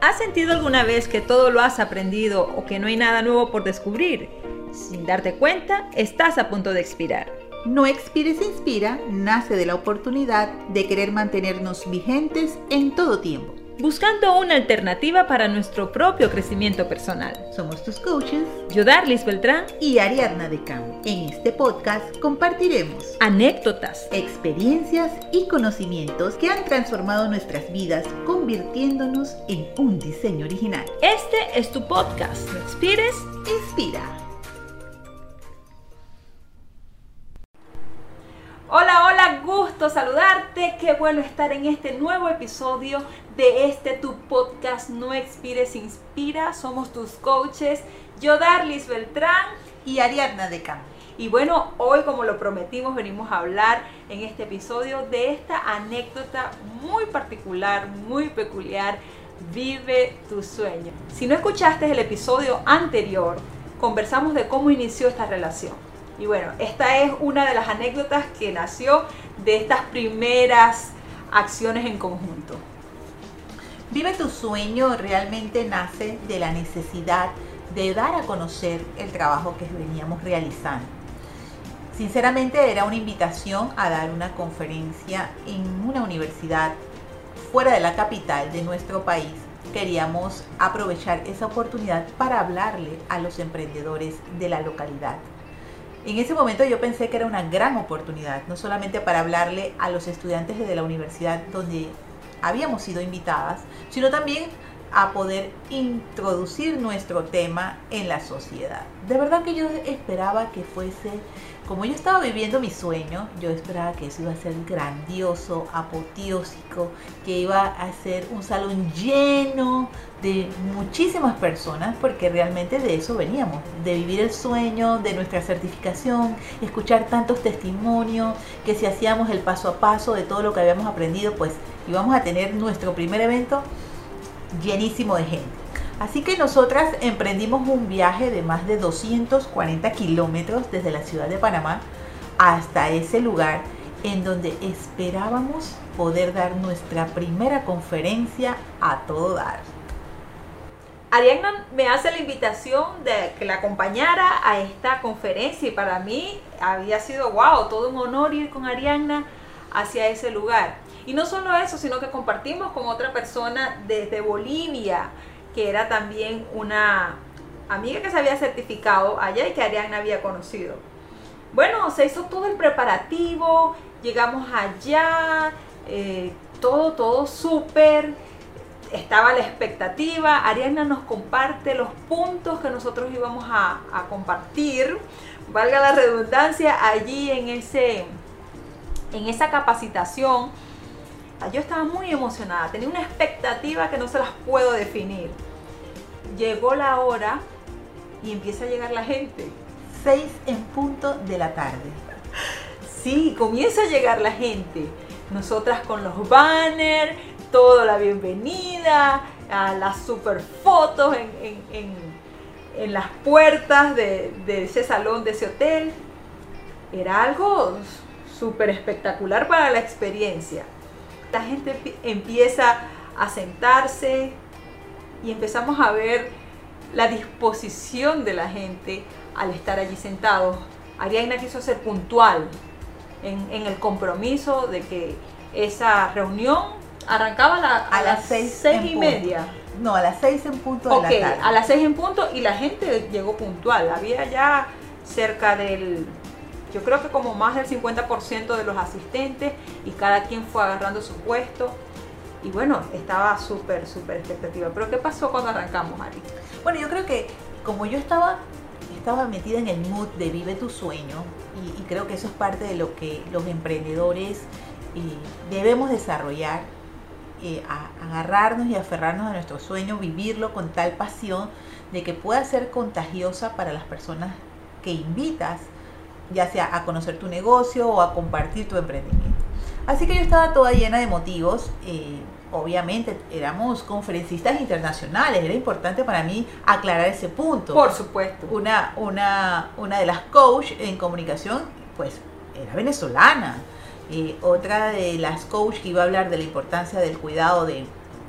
¿Has sentido alguna vez que todo lo has aprendido o que no hay nada nuevo por descubrir? Sin darte cuenta, estás a punto de expirar. No Expires Inspira nace de la oportunidad de querer mantenernos vigentes en todo tiempo. Buscando una alternativa para nuestro propio crecimiento personal. Somos tus coaches, Yo, Darlis Beltrán, y Ariadna de Cam. En este podcast compartiremos anécdotas, experiencias y conocimientos que han transformado nuestras vidas, convirtiéndonos en un diseño original. Este es tu podcast. No expires. Inspira. Hola, hola, gusto saludarte. Qué bueno estar en este nuevo episodio de este tu podcast No expires, inspira. Somos tus coaches. Yo, Darlis Beltrán. Y Ariadna de Cam. Y bueno, hoy como lo prometimos, venimos a hablar en este episodio de esta anécdota muy particular, muy peculiar. Vive tu sueño. Si no escuchaste el episodio anterior, conversamos de cómo inició esta relación. Y bueno, esta es una de las anécdotas que nació de estas primeras acciones en conjunto. Vive tu sueño realmente nace de la necesidad de dar a conocer el trabajo que veníamos realizando. Sinceramente era una invitación a dar una conferencia en una universidad fuera de la capital de nuestro país. Queríamos aprovechar esa oportunidad para hablarle a los emprendedores de la localidad. En ese momento yo pensé que era una gran oportunidad, no solamente para hablarle a los estudiantes de la universidad donde habíamos sido invitadas, sino también a poder introducir nuestro tema en la sociedad. De verdad que yo esperaba que fuese, como yo estaba viviendo mi sueño, yo esperaba que eso iba a ser grandioso, apoteósico, que iba a ser un salón lleno de muchísimas personas, porque realmente de eso veníamos, de vivir el sueño, de nuestra certificación, escuchar tantos testimonios, que si hacíamos el paso a paso de todo lo que habíamos aprendido, pues íbamos a tener nuestro primer evento llenísimo de gente. Así que nosotras emprendimos un viaje de más de 240 kilómetros desde la ciudad de Panamá hasta ese lugar en donde esperábamos poder dar nuestra primera conferencia a todo dar. Ariadna me hace la invitación de que la acompañara a esta conferencia y para mí había sido wow, todo un honor ir con Ariadna hacia ese lugar. Y no solo eso, sino que compartimos con otra persona desde Bolivia, que era también una amiga que se había certificado allá y que Ariadna había conocido. Bueno, se hizo todo el preparativo, llegamos allá, eh, todo, todo súper, estaba la expectativa, Ariadna nos comparte los puntos que nosotros íbamos a, a compartir, valga la redundancia, allí en, ese, en esa capacitación. Yo estaba muy emocionada, tenía una expectativa que no se las puedo definir. Llegó la hora y empieza a llegar la gente. 6 en punto de la tarde. Sí, comienza a llegar la gente. Nosotras con los banners, toda la bienvenida, a las super fotos en, en- en- en las puertas de, de ese salón, de ese hotel. Era algo súper espectacular para la experiencia. La gente empie- empieza a sentarse y empezamos a ver la disposición de la gente al estar allí sentados. Ariadna quiso ser puntual en, en el compromiso de que esa reunión arrancaba a, la- A las seis seis y punto. media. No, a las 6 en punto de la tarde. a las seis en punto y la gente llegó puntual. Había ya cerca del, yo creo que como más del 50% de los asistentes y cada quien fue agarrando su puesto. Y bueno, estaba súper, súper expectativa. Pero ¿qué pasó cuando arrancamos, Ari? Bueno, yo creo que como yo estaba, estaba metida en el mood de vive tu sueño, y, y creo que eso es parte de lo que los emprendedores eh, debemos desarrollar, eh, a- agarrarnos y aferrarnos a nuestro sueño, vivirlo con tal pasión de que pueda ser contagiosa para las personas que invitas, ya sea a conocer tu negocio o a compartir tu emprendimiento. Así que yo estaba toda llena de motivos. eh, obviamente éramos conferencistas internacionales, era importante para mí aclarar ese punto. Por supuesto. Una, una, una de las coach en comunicación, pues era venezolana. Eh, otra de las coach que iba a hablar de la importancia del cuidado de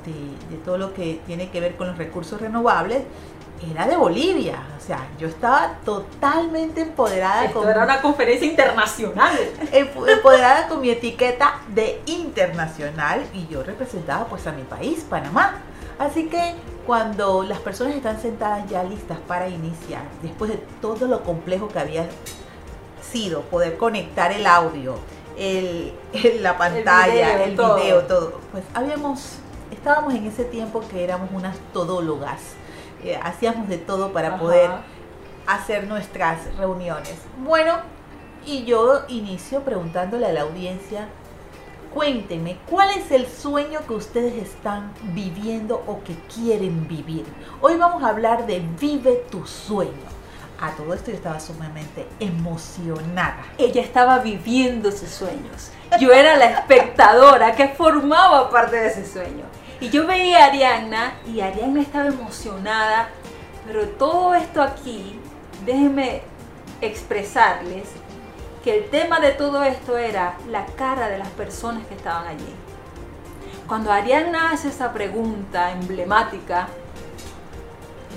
de, todo lo que tiene que ver con los recursos renovables, era de Bolivia. O sea, yo estaba totalmente empoderada. Esto con, era una conferencia internacional. Empoderada con mi etiqueta de internacional y yo representaba pues a mi país, Panamá. Así que cuando las personas están sentadas ya listas para iniciar, después de todo lo complejo que había sido poder conectar el audio, el, la pantalla, el video, todo. pues habíamos, estábamos en ese tiempo que éramos unas todólogas, eh, hacíamos de todo para poder hacer nuestras reuniones. Bueno, y yo inicio preguntándole a la audiencia Cuéntenme, ¿cuál es el sueño que ustedes están viviendo o que quieren vivir? Hoy vamos a hablar de Vive tu sueño. A todo esto yo estaba sumamente emocionada. Ella estaba viviendo sus sueños. Yo era la espectadora que formaba parte de ese sueño. Y yo veía a Arianna y Arianna estaba emocionada, pero todo esto aquí, déjenme expresarles que el tema de todo esto era la cara de las personas que estaban allí. Cuando Ariana hace esa pregunta emblemática,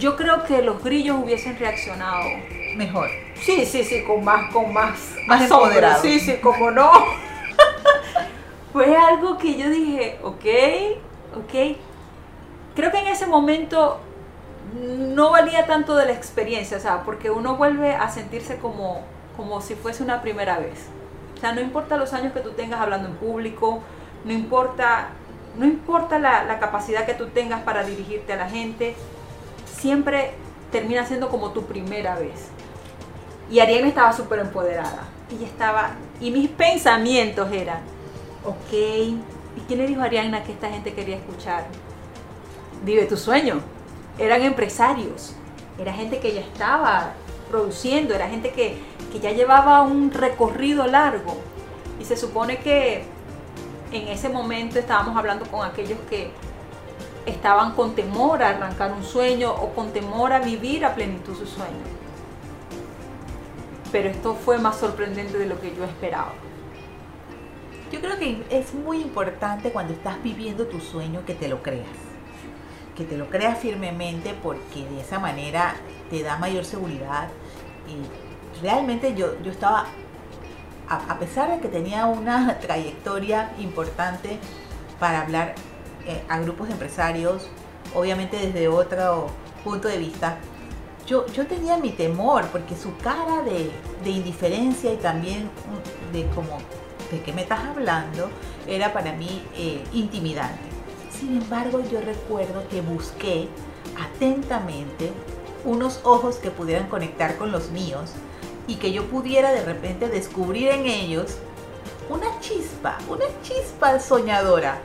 yo creo que los grillos hubiesen reaccionado mejor. Sí, sí, sí, con más, con más, más empoderado. Sí, sí, como no. Fue algo que yo dije, ok, ok. Creo que en ese momento no valía tanto de la experiencia, o sea, porque uno vuelve a sentirse como como si fuese una primera vez. O sea, no importa los años que tú tengas hablando en público, no importa, no importa la, capacidad que tú tengas para dirigirte a la gente, siempre termina siendo como tu primera vez. Y Ariane estaba súper empoderada. Ella estaba, y mis pensamientos eran, ok, ¿y quién le dijo a Ariana que esta gente quería escuchar? Vive tu sueño. Eran empresarios, era gente que ya estaba produciendo, era gente que, que ya llevaba un recorrido largo. Y se supone que en ese momento estábamos hablando con aquellos que estaban con temor a arrancar un sueño o con temor a vivir a plenitud su sueño. Pero esto fue más sorprendente de lo que yo esperaba. Yo creo que es muy importante cuando estás viviendo tu sueño que te lo creas. Que te lo creas firmemente porque de esa manera te da mayor seguridad y realmente yo, yo estaba, a, pesar de que tenía una trayectoria importante para hablar eh, a grupos de empresarios, obviamente desde otro punto de vista, yo, yo tenía mi temor porque su cara de, indiferencia y también de como, ¿de qué me estás hablando? Era para mí eh, intimidante. Sin embargo, yo recuerdo que busqué atentamente unos ojos que pudieran conectar con los míos y que yo pudiera de repente descubrir en ellos una chispa, una chispa soñadora.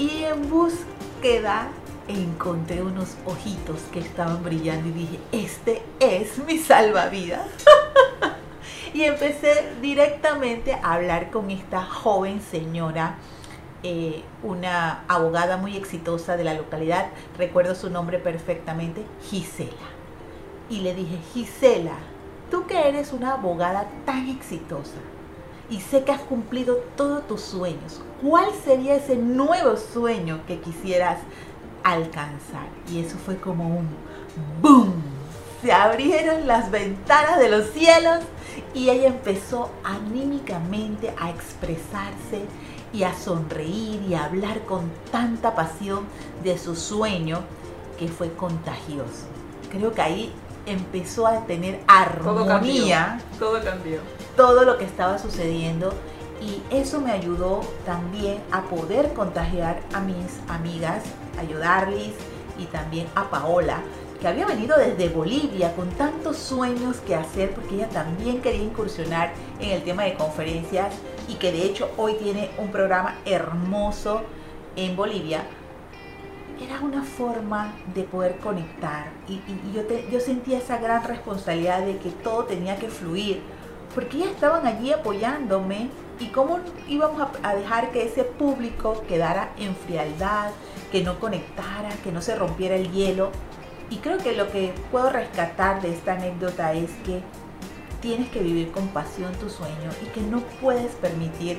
Y en búsqueda encontré unos ojitos que estaban brillando y dije, este es mi salvavidas. y empecé directamente a hablar con esta joven señora, eh, una abogada muy exitosa de la localidad, recuerdo su nombre perfectamente, Gisela. Y le dije, Gisela, Tú que eres una abogada tan exitosa y sé que has cumplido todos tus sueños, ¿cuál sería ese nuevo sueño que quisieras alcanzar? Y eso fue como un boom. Se abrieron las ventanas de los cielos y ella empezó anímicamente a expresarse y a sonreír y a hablar con tanta pasión de su sueño que fue contagioso. Creo que ahí empezó a tener armonía. Todo cambió. Todo, lo que estaba sucediendo. Y eso me ayudó también a poder contagiar a mis amigas, ayudarles y también a Paola, que había venido desde Bolivia con tantos sueños que hacer, porque ella también quería incursionar en el tema de conferencias y que de hecho hoy tiene un programa hermoso en Bolivia era una forma de poder conectar y, yo, sentía esa gran responsabilidad de que todo tenía que fluir, porque ya estaban allí apoyándome y cómo íbamos a, dejar que ese público quedara en frialdad, que no conectara, que no se rompiera el hielo. Y creo que lo que puedo rescatar de esta anécdota es que tienes que vivir con pasión tu sueño y que no puedes permitir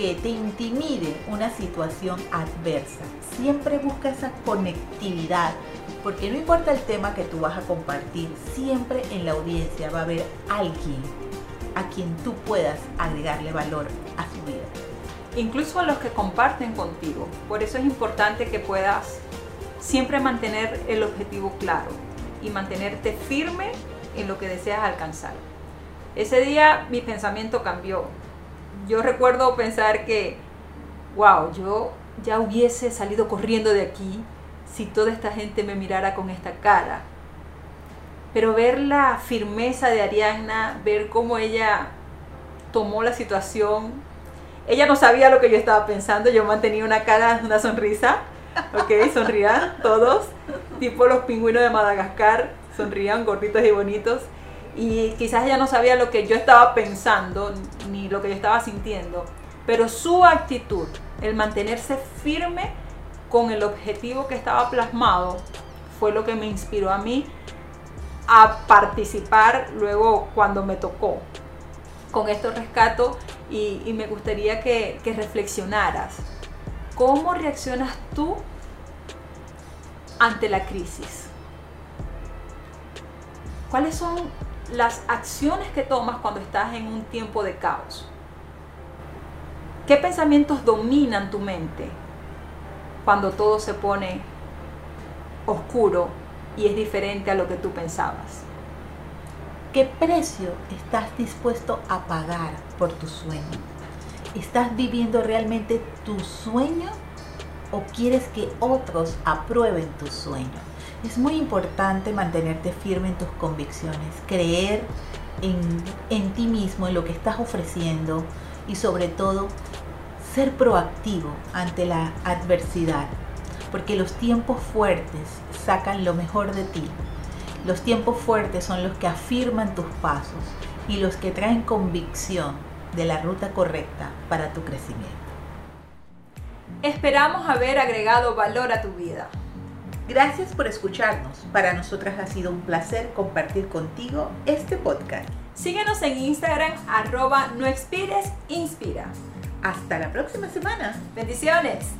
que te intimide una situación adversa. Siempre busca esa conectividad, porque no importa el tema que tú vas a compartir, siempre en la audiencia va a haber alguien a quien tú puedas agregarle valor a su vida. Incluso a los que comparten contigo. Por eso es importante que puedas siempre mantener el objetivo claro y mantenerte firme en lo que deseas alcanzar. Ese día mi pensamiento cambió. Yo recuerdo pensar que, wow, yo ya hubiese salido corriendo de aquí si toda esta gente me mirara con esta cara. Pero ver la firmeza de Arianna, ver cómo ella tomó la situación, ella no sabía lo que yo estaba pensando, yo mantenía una cara, una sonrisa, ok, sonrían todos, tipo los pingüinos de Madagascar, sonrían gorditos y bonitos. Y quizás ella no sabía lo que yo estaba pensando, ni lo que yo estaba sintiendo, pero su actitud, el mantenerse firme con el objetivo que estaba plasmado, fue lo que me inspiró a mí a participar luego cuando me tocó. Con esto rescato y, me gustaría que, que reflexionaras. ¿Cómo reaccionas tú ante la crisis? ¿Cuáles son las acciones que tomas cuando estás en un tiempo de caos? ¿Qué pensamientos dominan tu mente cuando todo se pone oscuro y es diferente a lo que tú pensabas? ¿Qué precio estás dispuesto a pagar por tu sueño? ¿Estás viviendo realmente tu sueño o quieres que otros aprueben tu sueño? Es muy importante mantenerte firme en tus convicciones, creer en, ti mismo, en lo que estás ofreciendo y sobre todo ser proactivo ante la adversidad, porque los tiempos fuertes sacan lo mejor de ti. Los tiempos fuertes son los que afirman tus pasos y los que traen convicción de la ruta correcta para tu crecimiento. Esperamos haber agregado valor a tu vida. Gracias por escucharnos. Para nosotras ha sido un placer compartir contigo este podcast. Síguenos en Instagram arroba no expires, inspira. Hasta la próxima semana. Bendiciones.